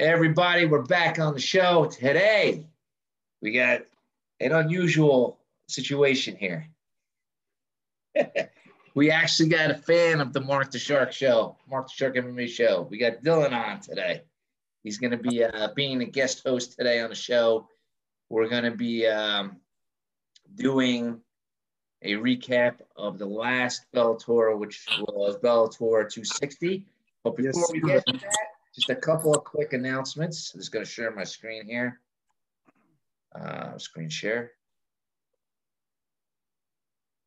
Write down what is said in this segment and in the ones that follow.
Everybody, we're back on the show today. We got an unusual situation here. we actually got a fan of the Mark the Shark show, Mark the Shark MMA show. We got Dylan on today. He's going to be uh, being a guest host today on the show. We're going to be um, doing a recap of the last Bellator, which was Bellator 260. But before yes, we get to that, just a couple of quick announcements. I'm just going to share my screen here. Uh, screen share.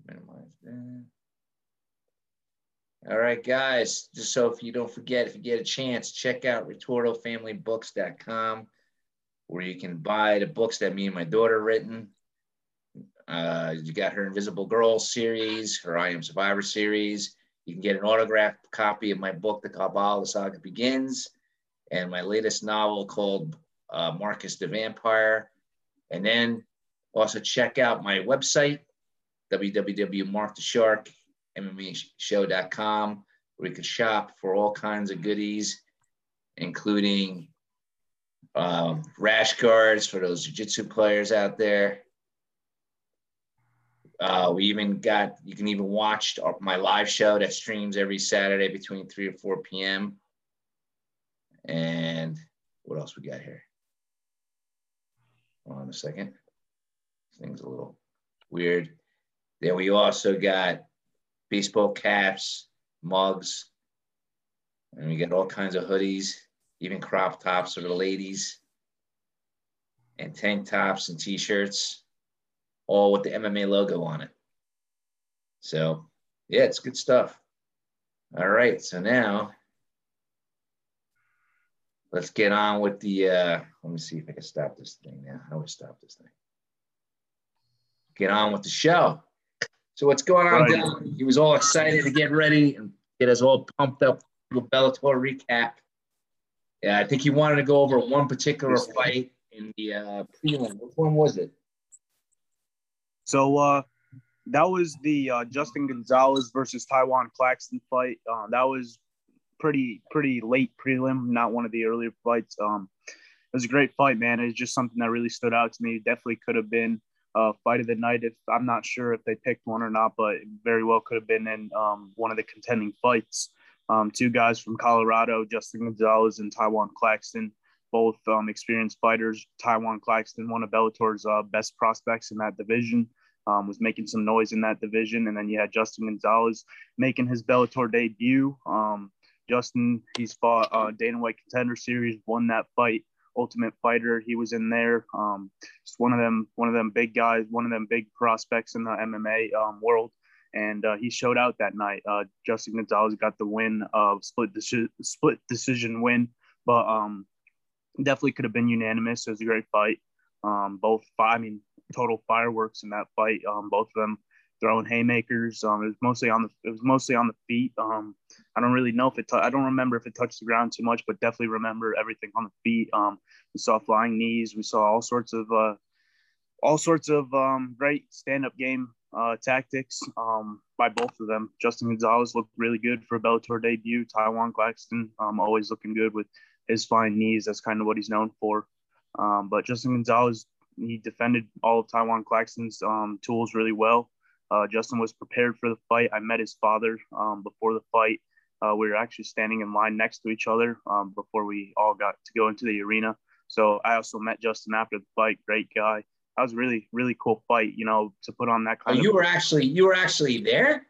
Minimize that. All right, guys. Just so if you don't forget, if you get a chance, check out retortofamilybooks.com where you can buy the books that me and my daughter written. Uh, you got her Invisible Girl series, her I Am Survivor series. You can get an autographed copy of my book, The Cabal, The Saga Begins, and my latest novel called uh, Marcus the Vampire. And then also check out my website, www.markthesharkmmashow.com, where you can shop for all kinds of goodies, including um, rash guards for those jiu-jitsu players out there. Uh, we even got, you can even watch my live show that streams every Saturday between 3 or 4 p.m. And what else we got here? Hold on a second. This thing's a little weird. Then we also got baseball caps, mugs, and we got all kinds of hoodies, even crop tops for the ladies, and tank tops and t-shirts all with the MMA logo on it. So yeah, it's good stuff. All right, so now let's get on with the, uh, let me see if I can stop this thing now. How do we stop this thing? Get on with the show. So what's going on, right. He was all excited to get ready and get us all pumped up with Bellator recap. Yeah, I think he wanted to go over one particular fight in the uh, prelim. Which one was it? So uh, that was the uh, Justin Gonzalez versus Tywan Claxton fight. Uh, that was pretty pretty late prelim, not one of the earlier fights. Um, it was a great fight, man. It's just something that really stood out to me. Definitely could have been uh, fight of the night. If I'm not sure if they picked one or not, but very well could have been in um, one of the contending fights. Um, two guys from Colorado, Justin Gonzalez and Tywan Claxton, both um, experienced fighters. Tywan Claxton, one of Bellator's uh, best prospects in that division, um, was making some noise in that division. And then you had Justin Gonzalez making his Bellator debut. Justin, he's fought uh, Dana White Contender Series, won that fight. Ultimate Fighter, he was in there. Um, just one of them, one of them big guys, one of them big prospects in the MMA um, world and uh, he showed out that night. Uh, Justin Gonzalez got the win of split deci- split decision win, but um, definitely could have been unanimous. It was a great fight. Um, both, I mean, total fireworks in that fight. Um, both of them throwing haymakers. Um, it was mostly on the it was mostly on the feet. Um, I don't really know if it. T- I don't remember if it touched the ground too much, but definitely remember everything on the feet. Um, we saw flying knees. We saw all sorts of uh, all sorts of um, great stand up game uh, tactics um, by both of them. Justin Gonzalez looked really good for a Bellator debut. Tywan Claxton um, always looking good with his fine knees. That's kind of what he's known for. Um, but Justin Gonzalez, he defended all of Tywan Claxton's um, tools really well. Uh, Justin was prepared for the fight. I met his father um, before the fight. Uh, we were actually standing in line next to each other um, before we all got to go into the arena. So I also met Justin after the fight. Great guy. That was a really, really cool fight, you know, to put on that kind oh, of. You were actually, you were actually there.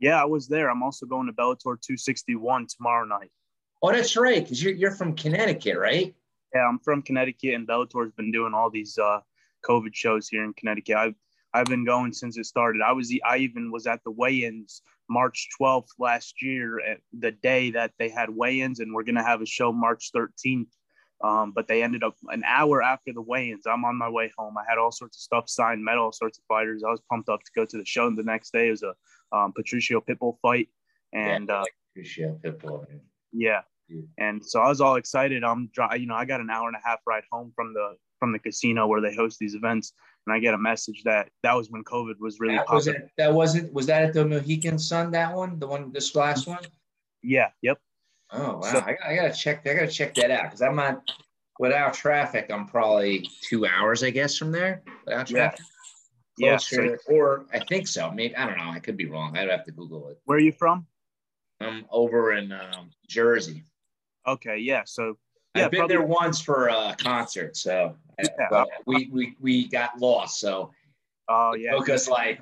Yeah, I was there. I'm also going to Bellator 261 tomorrow night. Oh, that's right. Because you're, you're from Connecticut, right? Yeah, I'm from Connecticut, and Bellator's been doing all these uh, COVID shows here in Connecticut. I've I've been going since it started. I was the, I even was at the weigh-ins March 12th last year, at the day that they had weigh-ins, and we're gonna have a show March 13th. Um, but they ended up an hour after the weigh-ins. I'm on my way home. I had all sorts of stuff signed, met all sorts of fighters. I was pumped up to go to the show. And the next day it was a um, Patricio Pitbull fight, and yeah, uh, Patricio Pitbull. Yeah, and so I was all excited. I'm, you know, I got an hour and a half ride home from the from the casino where they host these events, and I get a message that that was when COVID was really that was it, that wasn't was that at the Mohegan Sun that one the one this last one yeah yep Oh wow! So, I, I, gotta check. I gotta check that out because I'm not without traffic. I'm probably two hours, I guess, from there without traffic. Yeah. Closer, yeah. So, or I think so. Maybe I don't know. I could be wrong. I'd have to Google it. Where are you from? I'm over in um, Jersey. Okay. Yeah. So. Yeah, I've been probably. there once for a concert, so yeah. we, we we got lost. So oh yeah, took us like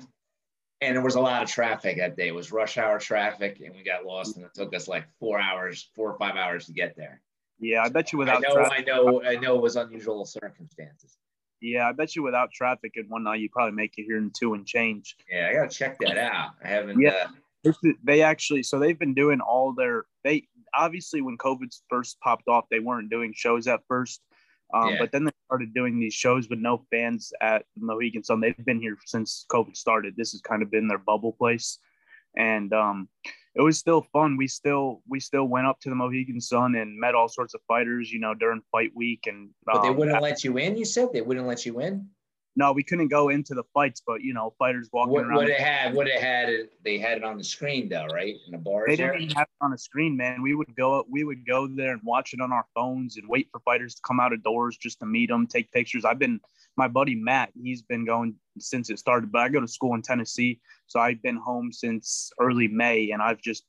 and there was a lot of traffic that day. It was rush hour traffic, and we got lost, and it took us like four hours, four or five hours to get there. Yeah, I bet you without. I know, traffic, I know, I know. It was unusual circumstances. Yeah, I bet you without traffic and whatnot, you probably make it here in two and change. Yeah, I gotta check that out. I haven't. Yeah, uh, they actually. So they've been doing all their. They obviously when COVID first popped off, they weren't doing shows at first. Um, yeah. But then they started doing these shows with no fans at the Mohegan Sun. They've been here since COVID started. This has kind of been their bubble place, and um, it was still fun. We still we still went up to the Mohegan Sun and met all sorts of fighters, you know, during fight week. And um, but they um, wouldn't let you in. You said they wouldn't let you in. No, we couldn't go into the fights, but you know, fighters walking what, around. What it had, what it had, they had it on the screen though, right? In the bars. They didn't have it on the screen, man. We would go, we would go there and watch it on our phones and wait for fighters to come out of doors just to meet them, take pictures. I've been, my buddy Matt, he's been going since it started, but I go to school in Tennessee, so I've been home since early May, and I've just,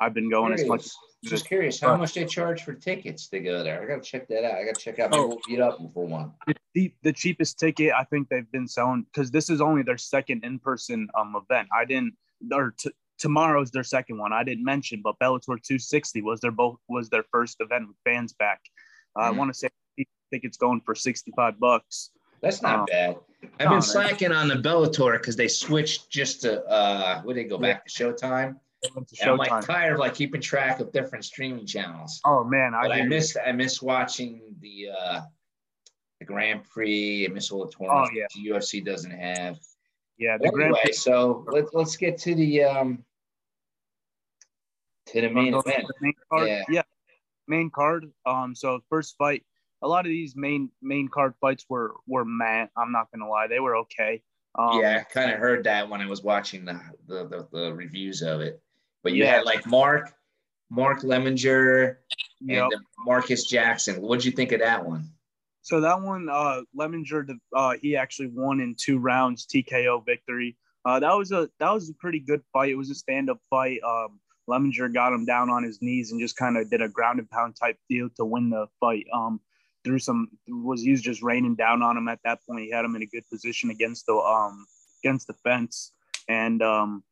I've been going curious. as much. Just curious, how much they charge for tickets to go there? I gotta check that out. I gotta check out. Maybe oh, we'll meet up for one. The, the cheapest ticket I think they've been selling because this is only their second in person um event. I didn't or t- tomorrow's their second one. I didn't mention, but Bellator 260 was their both was their first event with fans back. Uh, mm-hmm. I want to say tickets going for 65 bucks. That's not um, bad. I've been slacking on the Bellator because they switched just to uh, would they go back to Showtime? I'm like tired of like keeping track of different streaming channels. Oh man, I, I miss I miss watching the uh the Grand Prix. I miss all the tournaments. Oh, yeah. The UFC doesn't have. Yeah. The anyway, Grand so let's let's get to the um to the main event. The main card. Yeah. yeah, main card. Um, so first fight. A lot of these main main card fights were were mad. I'm not gonna lie, they were okay. Um, yeah, I kind of heard that when I was watching the, the the, the reviews of it. But you yeah. had like Mark, Mark Lemminger, yep. and Marcus Jackson. What'd you think of that one? So that one, uh, Lemminger, uh, he actually won in two rounds, TKO victory. Uh, that was a that was a pretty good fight. It was a stand up fight. Um, Lemminger got him down on his knees and just kind of did a ground and pound type deal to win the fight. Um, through some was he was just raining down on him at that point. He had him in a good position against the um against the fence, and um,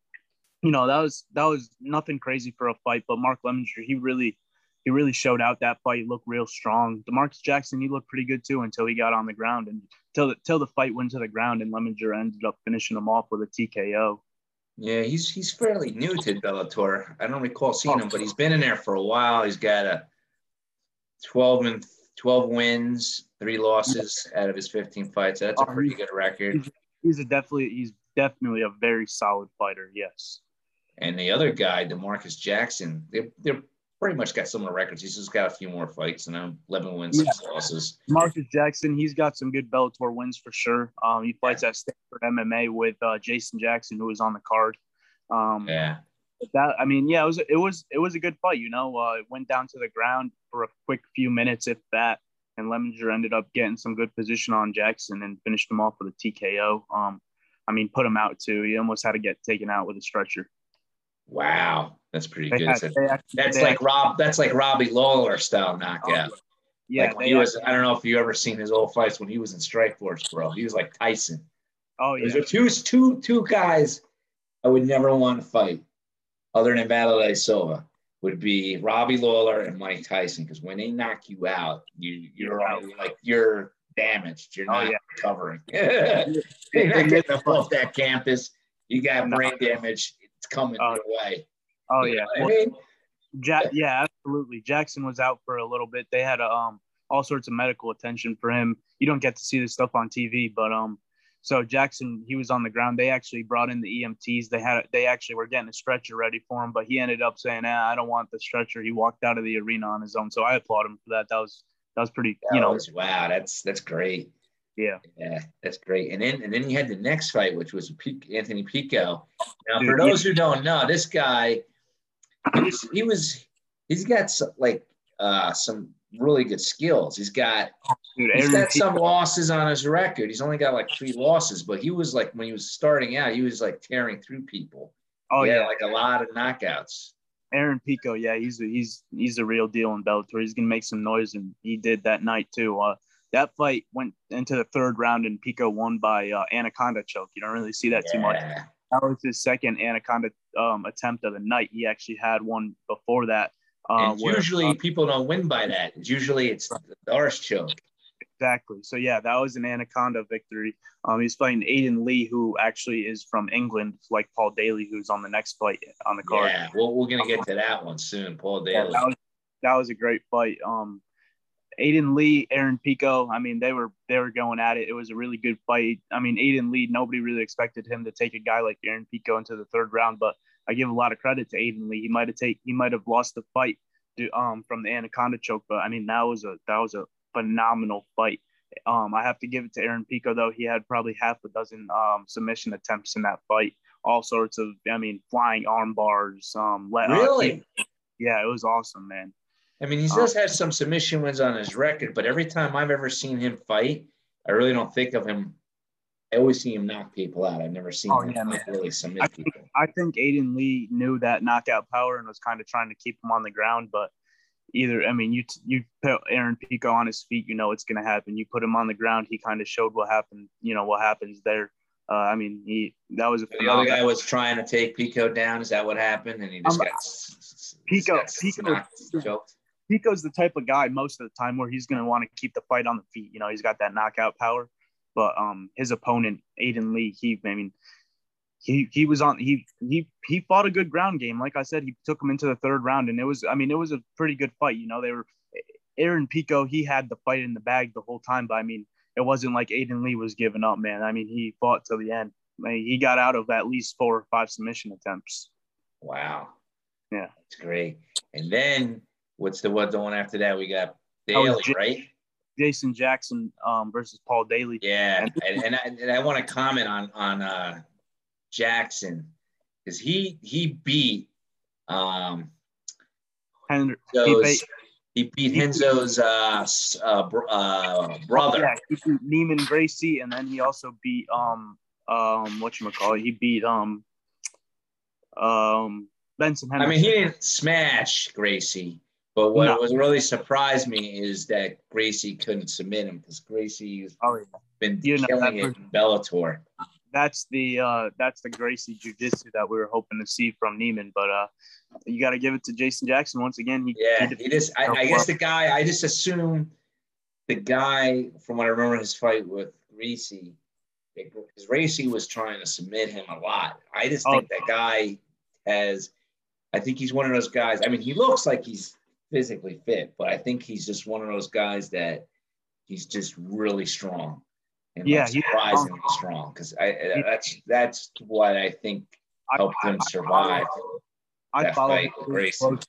you know, that was that was nothing crazy for a fight. But Mark Lemminger, he really he really showed out that fight. He looked real strong. Demarcus Jackson, he looked pretty good too until he got on the ground and till the, till the fight went to the ground and Lemminger ended up finishing him off with a TKO. Yeah, he's he's fairly new to Bellator. I don't recall seeing oh. him, but he's been in there for a while. He's got a 12 and 12 wins, three losses out of his 15 fights. That's a oh, pretty good record. He's, he's a definitely he's definitely a very solid fighter. Yes. And the other guy, Demarcus Jackson, they they're pretty much got similar records. He's just got a few more fights and you 11 wins, yeah. six losses. Marcus Jackson, he's got some good Bellator wins for sure. Um, he fights yeah. at Stanford MMA with uh, Jason Jackson, who was on the card. Um, yeah. That I mean, yeah, it was it was it was a good fight. You know, uh, it went down to the ground for a quick few minutes, if that, and Lemminger ended up getting some good position on Jackson and finished him off with a TKO. Um, I mean, put him out too. He almost had to get taken out with a stretcher. Wow, that's pretty good. Had, that's like Rob. That's like Robbie Lawler style knockout. Oh, yeah, like he was. I don't know if you ever seen his old fights when he was in Strikeforce, bro. He was like Tyson. Oh yeah. There's two two two guys I would never want to fight, other than Wanderlei Silva, would be Robbie Lawler and Mike Tyson. Because when they knock you out, you you're like you're damaged. You're oh, not oh, yeah. recovering. you're not getting off that campus. You got brain damage it's coming oh, your way. Oh you yeah. I mean? ja- yeah, absolutely. Jackson was out for a little bit. They had a, um all sorts of medical attention for him. You don't get to see this stuff on TV, but um so Jackson he was on the ground. They actually brought in the EMTs. They had they actually were getting a stretcher ready for him, but he ended up saying, "Ah, I don't want the stretcher." He walked out of the arena on his own. So I applaud him for that. That was that was pretty, that you know. Was, wow, that's that's great. Yeah. Yeah, that's great. And then and then you had the next fight, which was Anthony Pico. Now, for those who don't know, this guy, he was, he was he's got some, like uh, some really good skills. He's got Dude, he's Aaron got some losses on his record. He's only got like three losses, but he was like when he was starting out, he was like tearing through people. Oh yeah, like a lot of knockouts. Aaron Pico. Yeah, he's a, he's he's a real deal in Bellator. He's gonna make some noise, and he did that night too. Uh, that fight went into the third round, and Pico won by uh, anaconda choke. You don't really see that too much. That was his second anaconda um, attempt of the night. He actually had one before that. Uh, and where- usually uh, people don't win by that. Usually it's the arse choke. Exactly. So yeah, that was an anaconda victory. Um, he's fighting Aiden Lee, who actually is from England, like Paul Daley, who's on the next fight on the card. Yeah, well, we're gonna get to that one soon, Paul Yeah, Daley. that was that was a great fight. Um, Aiden Lee, Aaron Pico. I mean, they were they were going at it. It was a really good fight. I mean, Aiden Lee. Nobody really expected him to take a guy like Aaron Pico into the third round, but I give a lot of credit to Aiden Lee. He might have take he might have lost the fight to, um from the anaconda choke, but I mean that was a that was a phenomenal fight. Um, I have to give it to Aaron Pico though. He had probably half a dozen um submission attempts in that fight. All sorts of, I mean, flying arm bars. Um, let, uh, Really? yeah, it was awesome, man. I mean, he Uh, does have some submission wins on his record, but every time I've ever seen him fight, I really don't think of him. I always see him knock people out. I've never seen Oh, him yeah, really submit I think, people. I think Aiden Lee knew that knockout power and was kind of trying to keep him on the ground. But either, I mean, you you put Aaron Pico on his feet, you know it's going to happen. You put him on the ground, he kind of showed what happened. You know what happens there. Uh, I mean, he that was a The other guy was trying to take Pico down. Is that what happened? And he just Um, got Pico- got Pico- choked. Pico's the type of guy most of the time where he's going to want to keep the fight on the feet. You know, he's got that knockout power. But um, his opponent Aiden Lee, he, I mean, he he was on he he he fought a good ground game. Like I said, he took him into the third round, and it was I mean it was a pretty good fight. You know, they were Aaron Pico. He had the fight in the bag the whole time, but I mean, it wasn't like Aiden Lee was giving up, man. I mean, he fought till the end. I mean, he got out of at least four or five submission attempts. Wow. Yeah. It's great. And then what's the what the one after that? We got Daley, J- right? Jason Jackson um, versus Paul Daley. Yeah, and, and I, and I want to comment on on uh, Jackson because he he beat um Henry, he beat- he beat Henzo's uh, uh, uh, brother. Yeah, he beat Neiman Gracie, and then he also beat um um what you call it? He beat um um Benson I mean, he didn't smash Gracie, but what No. was really surprised me is that Gracie couldn't submit him because Gracie's oh, yeah. been You know, killing that it in Bellator. that's the uh that's the Gracie jiu-jitsu that we were hoping to see from Neiman, but uh you got to give it to Jason Jackson once again. He, Yeah, he he just. I, I guess the guy. I just assume the guy from what I remember his fight with Gracie, because Gracie was trying to submit him a lot. I just Oh. think that guy has. I think he's one of those guys. I mean, he looks like he's physically fit, but I think he's just one of those guys that he's just really strong. And Yeah, like he's surprisingly strong. Because I that's that's what I think helped I- him I survive. I that follow fight him with really Gracie. close-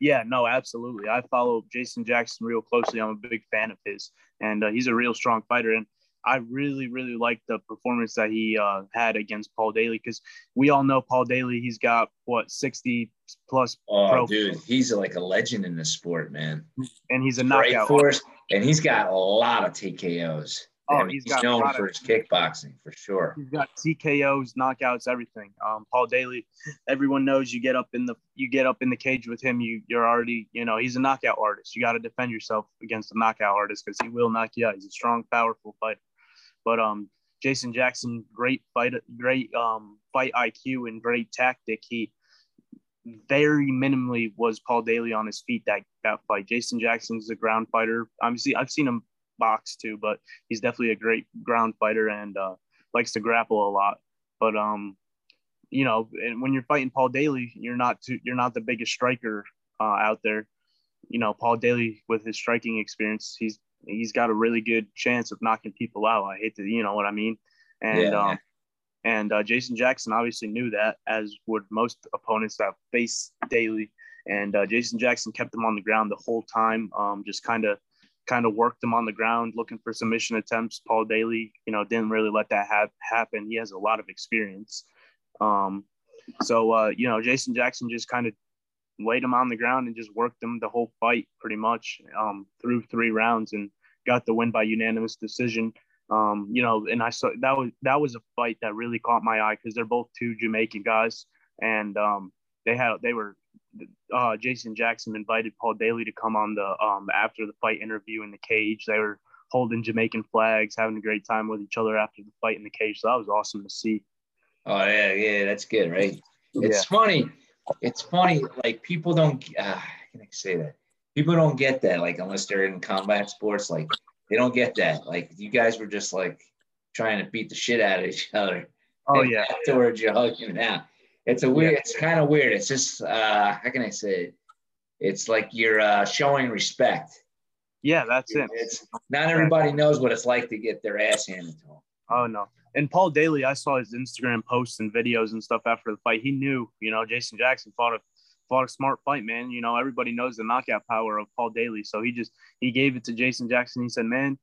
Yeah, no, absolutely. I follow Jason Jackson real closely. I'm a big fan of his, and uh, he's a real strong fighter. And I really, really like the performance that he uh, had against Paul Daley because we all know Paul Daley. He's got what 60 plus, Oh, Pro- dude, he's like a legend in this sport, man. and he's a knockout. force, and he's got a lot of TKOs. Oh, he's he's, known for his kickboxing for sure. He's got TKOs, knockouts, everything. Um, Paul Daley, everyone knows you get up in the you get up in the cage with him. You you're already you know he's a knockout artist. You got to defend yourself against a knockout artist because he will knock you out. He's a strong, powerful fighter. But um, Jason Jackson, great fight, great um fight IQ and great tactic. He very minimally was Paul Daley on his feet that that fight. Jason Jackson's a ground fighter. Obviously, I've seen him box too, but he's definitely a great ground fighter and uh, likes to grapple a lot. But um, you know, and when you're fighting Paul Daley, you're not too, you're not the biggest striker uh, out there. You know, Paul Daley with his striking experience, he's he's got a really good chance of knocking people out. I hate to, you know what I mean? And Yeah. um, and uh, Jason Jackson obviously knew that, as would most opponents that face Daley. And uh, Jason Jackson kept him on the ground the whole time. Um, just kind of kind of worked him on the ground, looking for submission attempts. Paul Daley, you know, didn't really let that ha- happen. He has a lot of experience. Um, so uh, you know, Jason Jackson just kind of laid him on the ground and just worked him the whole fight pretty much um, through three rounds and got the win by unanimous decision. Um, you know, and I saw that was that was a fight that really caught my eye because they're both two Jamaican guys, and um, they had they were uh, Jason Jackson invited Paul Daley to come on the um, after the fight interview in the cage. They were holding Jamaican flags, having a great time with each other after the fight in the cage. So that was awesome to see. Oh yeah, yeah, that's good, right? It's yeah. funny. It's funny. Like people don't. Uh, can I say that? People don't get that. Like unless they're in combat sports, like they don't get that. Like you guys were just like trying to beat the shit out of each other. Oh yeah. Afterwards, you're hugging out. It's a weird. Yeah. It's kind of weird. It's just. uh How can I say it? It's like you're uh, showing respect. Yeah, that's it. It's not everybody knows what it's like to get their ass handed to them. Oh no. And Paul Daley, I saw his Instagram posts and videos and stuff after the fight. He knew, you know, Jason Jackson fought a fought a smart fight, man. You know, everybody knows the knockout power of Paul Daley. So he just he gave it to Jason Jackson. He said, Man,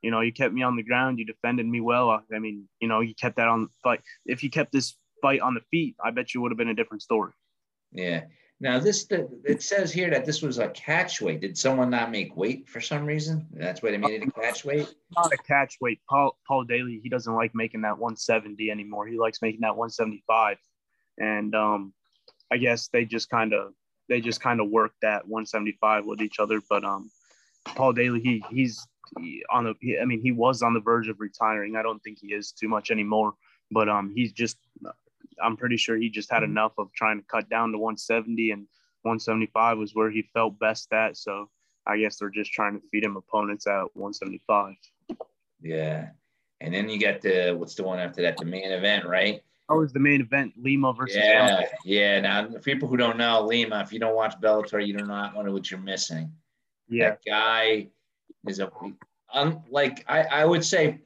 you know, you kept me on the ground, you defended me well. I mean, you know, you kept that on the fight. If you kept this fight on the feet, I bet you would have been a different story. Yeah. Now this it says here that this was a catch weight. Did someone not make weight for some reason? That's why they made it a catch weight. Not a catch weight. Paul Paul Daley he doesn't like making that 170 anymore. He likes making that 175, and um, I guess they just kind of they just kind of worked that 175 with each other. But um, Paul Daley he he's he, on the he, I mean he was on the verge of retiring. I don't think he is too much anymore. But um, he's just I'm pretty sure he just had mm-hmm. enough of trying to cut down to 170 and 175 was where he felt best at. So I guess they're just trying to feed him opponents at 175. Yeah. And then you got the what's the one after that? The main event, right? That was the main event, Lima versus. Yeah, yeah. Now, people who don't know Lima, if you don't watch Bellator, you do not know what you're missing. Yeah, that guy is a um, like I, I would say.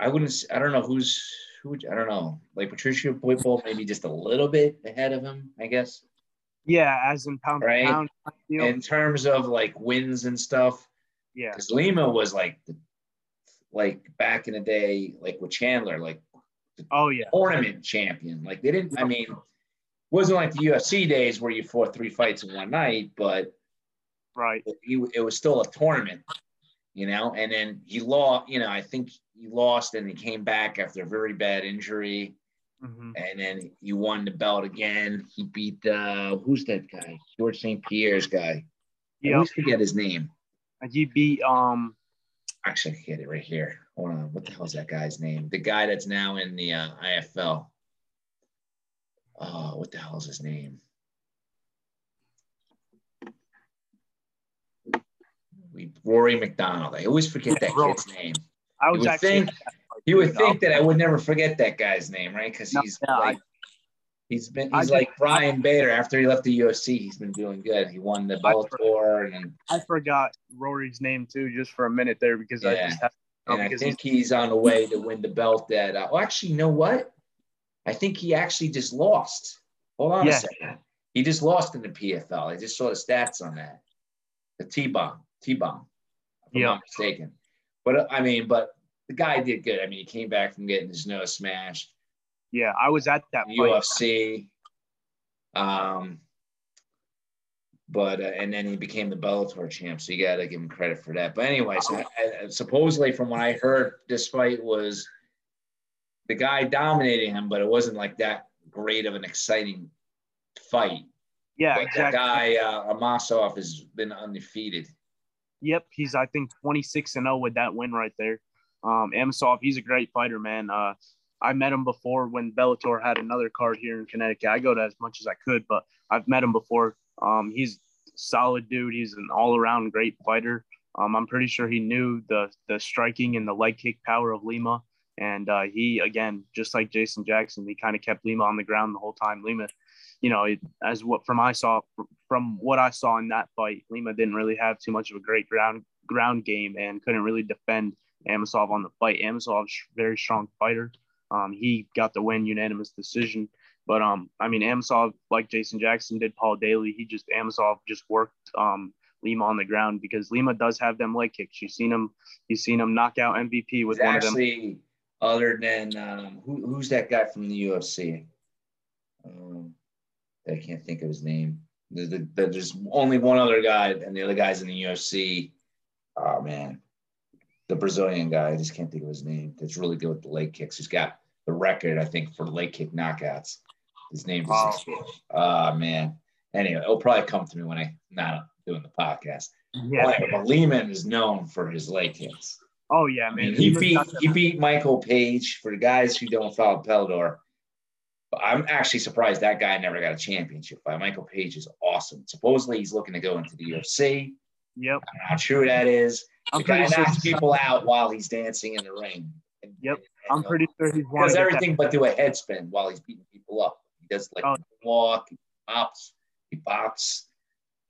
I wouldn't. I don't know who's I don't know, like Patricio Pitbull, maybe just a little bit ahead of him, I guess. Yeah, as in pound right? pound. You know? In terms of like wins and stuff. Yeah. Because Lima was like, like back in the day, like with Chandler, like oh yeah, tournament champion. Like they didn't. I mean, wasn't like the UFC days where you fought three fights in one night, but right, it, it was still a tournament you know, and then he lost, you know, I think he lost and he came back after a very bad injury. Mm-hmm. And then he won the belt again. He beat uh who's that guy? George St. Pierre's guy. Yeah. I always forget his name. And he beat um actually I get it right here. Hold on. What the hell is that guy's name? The guy that's now in the uh, IFL. Oh, what the hell is his name? We Rory MacDonald. I always forget that kid's name. I was you would think you would think that I would never forget that guy's name, right? Because he's no, like I, he's been he's I like Brian Bader. After he left the UFC, he's been doing good. He won the Bellator, and I forgot Rory's name too, just for a minute there because yeah. I just have, and I think he's on the way to win the belt. That uh, well, actually, you know what? I think he actually just lost. Hold on yeah. a second. He just lost in the PFL. I just saw the stats on that. The T-bomb. T-bomb, if yeah. I'm not mistaken. But I mean, but the guy did good. I mean, he came back from getting his nose smashed. Yeah, I was at that UFC. Um, but uh, and then he became the Bellator champ, so you got to give him credit for that. But anyway, so I, supposedly from what I heard, this fight was the guy dominating him, but it wasn't like that great of an exciting fight. Yeah, but exactly. That guy uh, Amosov has been undefeated. Yep, he's I think 26 and 0 with that win right there. Um, Amosov, he's a great fighter, man. Uh, I met him before when Bellator had another card here in Connecticut. I go to as much as I could, but I've met him before. Um, he's solid dude. He's an all around great fighter. Um, I'm pretty sure he knew the the striking and the leg kick power of Lima, and uh, he again, just like Jason Jackson, he kind of kept Lima on the ground the whole time. Lima you know, as what from I saw from what I saw in that fight, Lima didn't really have too much of a great ground ground game and couldn't really defend Amosov on the fight. Amosov's very strong fighter. Um, he got the win, unanimous decision. But um, I mean, Amosov, like Jason Jackson did, Paul Daley, he just Amosov just worked um Lima on the ground because Lima does have them leg kicks. You've seen him, you've seen him knock out MVP with one actually, of them. Other than um, who, who's that guy from the UFC? Um, I can't think of his name. There's, there's only one other guy, and the other guy's in the UFC. Oh man, the Brazilian guy. I just can't think of his name. That's really good with the leg kicks. He's got the record, I think, for leg kick knockouts. His name is. Oh uh, man. Anyway, it'll probably come to me when I'm not doing the podcast. Yeah. But Lima is known for his leg kicks. Oh yeah, man. I mean, he beat he beat Michael Page. For the guys who don't follow Bellator, I'm actually surprised that guy never got a championship fight. Michael Page is awesome. Supposedly he's looking to go into the UFC. Yep. I don't know how true that is. I'm the guy knocks sure people out while he's dancing in the ring. And, yep. And, and, I'm pretty sure he's does everything but do a head spin while he's beating people up. He does like oh. walk, he pops, he pops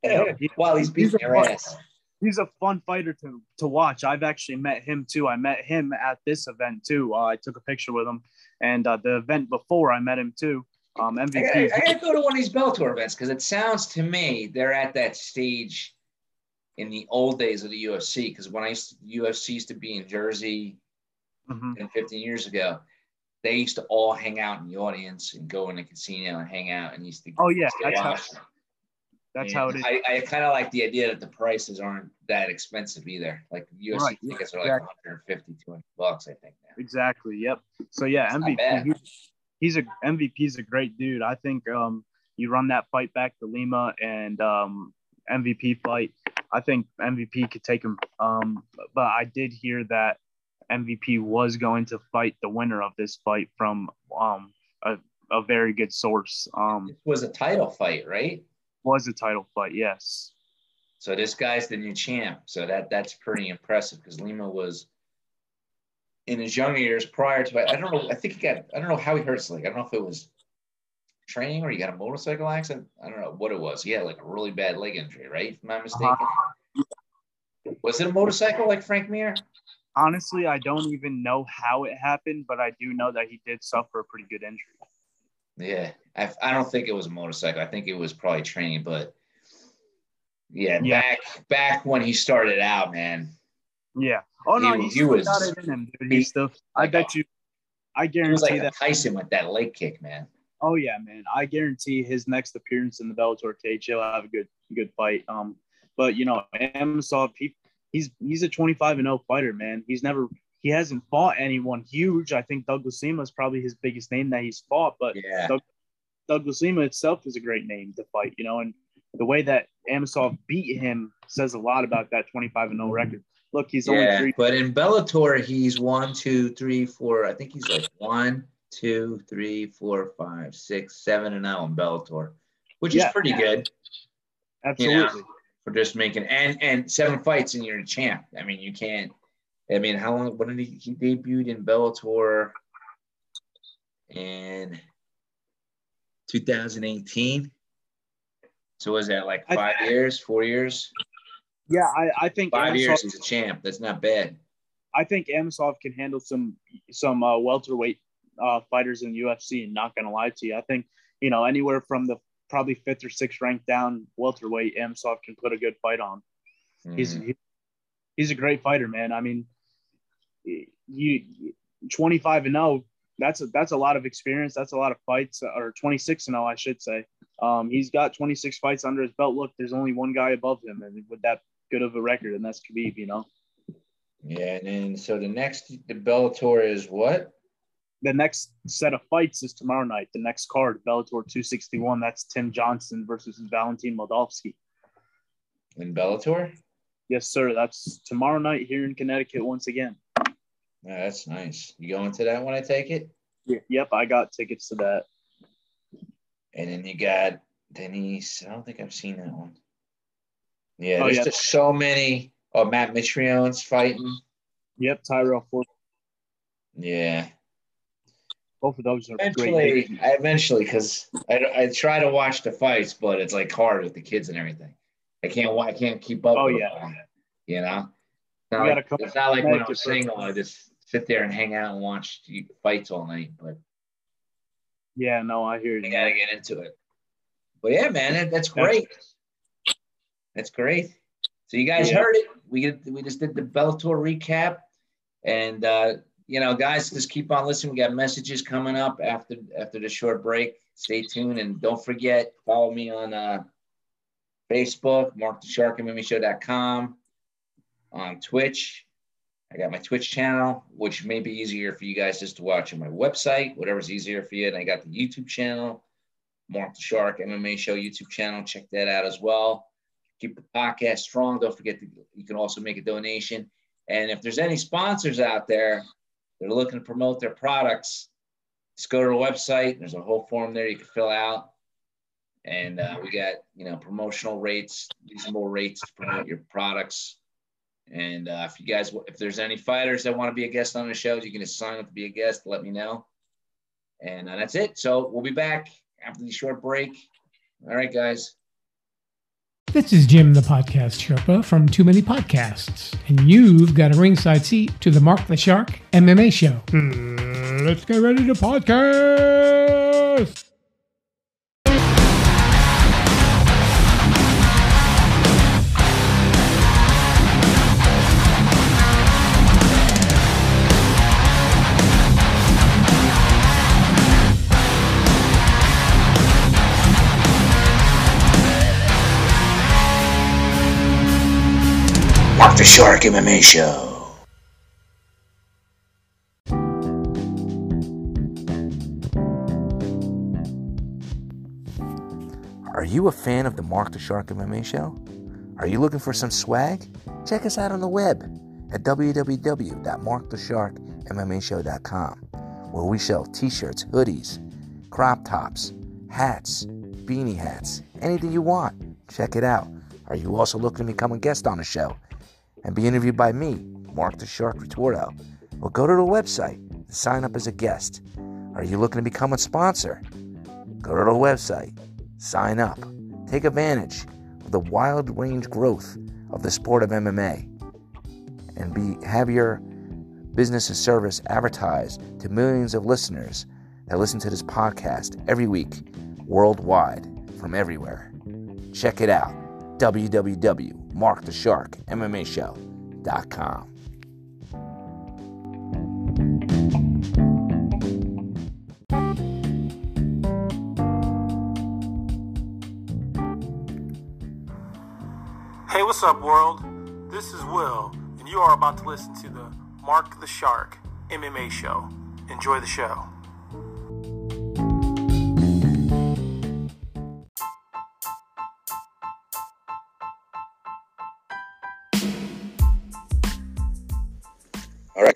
yep. while he's beating he's your ass. He's a fun fighter to, to watch. I've actually met him too. I met him at this event too. Uh, I took a picture with him and uh, the event before, I met him too. Um, MVP. I gotta, I gotta go to one of these Bellator events because it sounds to me they're at that stage in the old days of the UFC. Because when I used to, UFC used to be in Jersey, mm-hmm. and 15 years ago, they used to all hang out in the audience and go in the casino and hang out and used to. Oh yeah, that's how, that's how it is. I, I kind of like the idea that the prices aren't that expensive either. Like UFC right. tickets are like exactly. 150, 200 bucks, I think. Now. Exactly. Yep. So yeah, MVP. He's, he's a MVP's a great dude. I think um, you run that fight back to Lima and um, MVP fight. I think MVP could take him. Um, but I did hear that MVP was going to fight the winner of this fight from um, a, a very good source. Um, it was a title fight, right? Was a title fight, yes. So this guy's the new champ. So that that's pretty impressive because Lima was in his younger years prior to I don't know. I think he got I don't know how he hurts like. I don't know if it was training or he got a motorcycle accident. I don't know what it was. He had like a really bad leg injury, right? If I'm not mistaken. Uh-huh. Was it a motorcycle like Frank Mir? Honestly, I don't even know how it happened, but I do know that he did suffer a pretty good injury. Yeah, I, I don't think it was a motorcycle. I think it was probably training, but yeah, yeah. back back when he started out, man. Yeah. Oh no, he, he was. Got it in him, dude. He, still. I bet you. I guarantee like that Tyson with that leg kick, man. Oh yeah, man. I guarantee his next appearance in the Bellator cage, he'll have a good good fight. Um, but you know, Amosov, he, he's he's a 25 and 0 fighter, man. He's never he hasn't fought anyone huge. I think Douglas Lima is probably his biggest name that he's fought, but yeah. Doug, Douglas Lima itself is a great name to fight, you know, and the way that Amosov beat him says a lot about that 25 and 0 record. Look, he's yeah, only three. But in Bellator, he's one, two, three, four. I think he's like one, two, three, four, five, six, seven, and now in Bellator, which yeah. is pretty good. Absolutely. You know, for just making and and seven fights and you're a champ. I mean, you can't I mean, how long? When did he, he debuted in Bellator in 2018? So was that like five I, years, four years? Yeah, I, I think five Amosov, years he's a champ. That's not bad. I think Amosov can handle some some uh, welterweight uh, fighters in the UFC. And not gonna lie to you, I think you know anywhere from the probably fifth or sixth rank down welterweight, Amosov can put a good fight on. Mm. He's he, he's a great fighter, man. I mean, you 25 and 0 that's a, that's a lot of experience. That's a lot of fights or 26 and 0 I should say. Um, he's got 26 fights under his belt. Look there's only one guy above him and with that good of a record and that's Khabib you know? Yeah and then so the next the Bellator is what? The next set of fights is tomorrow night. The next card Bellator 261 that's Tim Johnson versus Valentin Moldavsky. In Bellator? Yes sir. That's tomorrow night here in Connecticut once again yeah, that's nice. You going to that when I take it? Yeah, yep, I got tickets to that. And then you got Denise. I don't think I've seen that one. Yeah, oh, there's yeah. just so many. Oh, Matt Mitrione's fighting. Yep, Tyrell Ford. Yeah. Both of those are eventually, great. I eventually, because I, I try to watch the fights, but it's like hard with the kids and everything. I can't I can't keep up. Oh yeah. Them, you know. It's not, like, it's not like when I was single. I just sit there and hang out and watch fights all night. But yeah, no, I hear you. You got to get into it. But yeah, man, that, that's great. That's great. So you guys yeah. heard it. We we just did the Bellator recap, and uh, you know, guys, just keep on listening. We got messages coming up after after the short break. Stay tuned and don't forget follow me on uh, Facebook, Mark the Shark MMA Show.com, on Twitch. I got my Twitch channel, which may be easier for you guys just to watch on my website, whatever's easier for you. And I got the YouTube channel, Mark the Shark MMA Show YouTube channel. Check that out as well. Keep the podcast strong. Don't forget to, you can also make a donation. And if there's any sponsors out there that are looking to promote their products, just go to our website. There's a whole form there you can fill out. And uh, we got, you know, promotional rates, reasonable rates to promote your products. And uh, if you guys, if there's any fighters that want to be a guest on the show, you can just sign up to be a guest. Let me know. And uh, that's it. So we'll be back after the short break. All right, guys. This is Jim, the podcast Sherpa from Too Many Podcasts, and you've got a ringside seat to the Mark the Shark MMA show. Let's get ready to podcast. The Shark MMA Show. Are you a fan of the Mark the Shark MMA Show? Are you looking for some swag? Check us out on the web at www.markthesharkmmashow.com, where we sell t-shirts, hoodies, crop tops, hats, beanie hats, anything you want. Check it out. Are you also looking to become a guest on the show and be interviewed by me, Mark the Shark Retorto? Well, go to the website and sign up as a guest. Are you looking to become a sponsor? Go to the website, sign up, take advantage of the wild range growth of the sport of MMA, and be have your business and service advertised to millions of listeners that listen to this podcast every week worldwide from everywhere. Check it out www.markthesharkmmashow.com. Hey, what's up, world? This is Will, and you are about to listen to the Mark the Shark MMA show. Enjoy the show.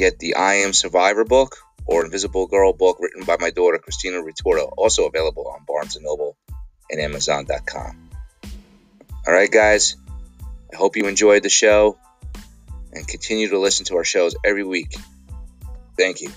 get the I Am Survivor book or Invisible Girl book written by my daughter Christina Retorto, also available on Barnes and Noble and Amazon.com. All right, guys. I hope you enjoyed the show and continue to listen to our shows every week. Thank you.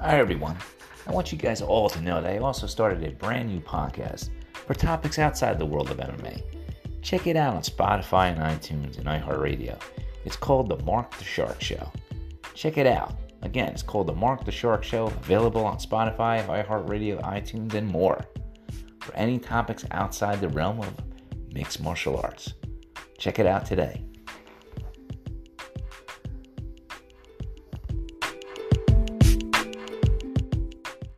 Hi, everyone. I want you guys all to know that I also started a brand new podcast for topics outside the world of MMA. Check it out on Spotify and iTunes and iHeartRadio. It's called The Mark the Shark Show. Check it out. Again, it's called The Mark the Shark Show, available on Spotify, iHeartRadio, iTunes, and more for any topics outside the realm of mixed martial arts. Check it out today.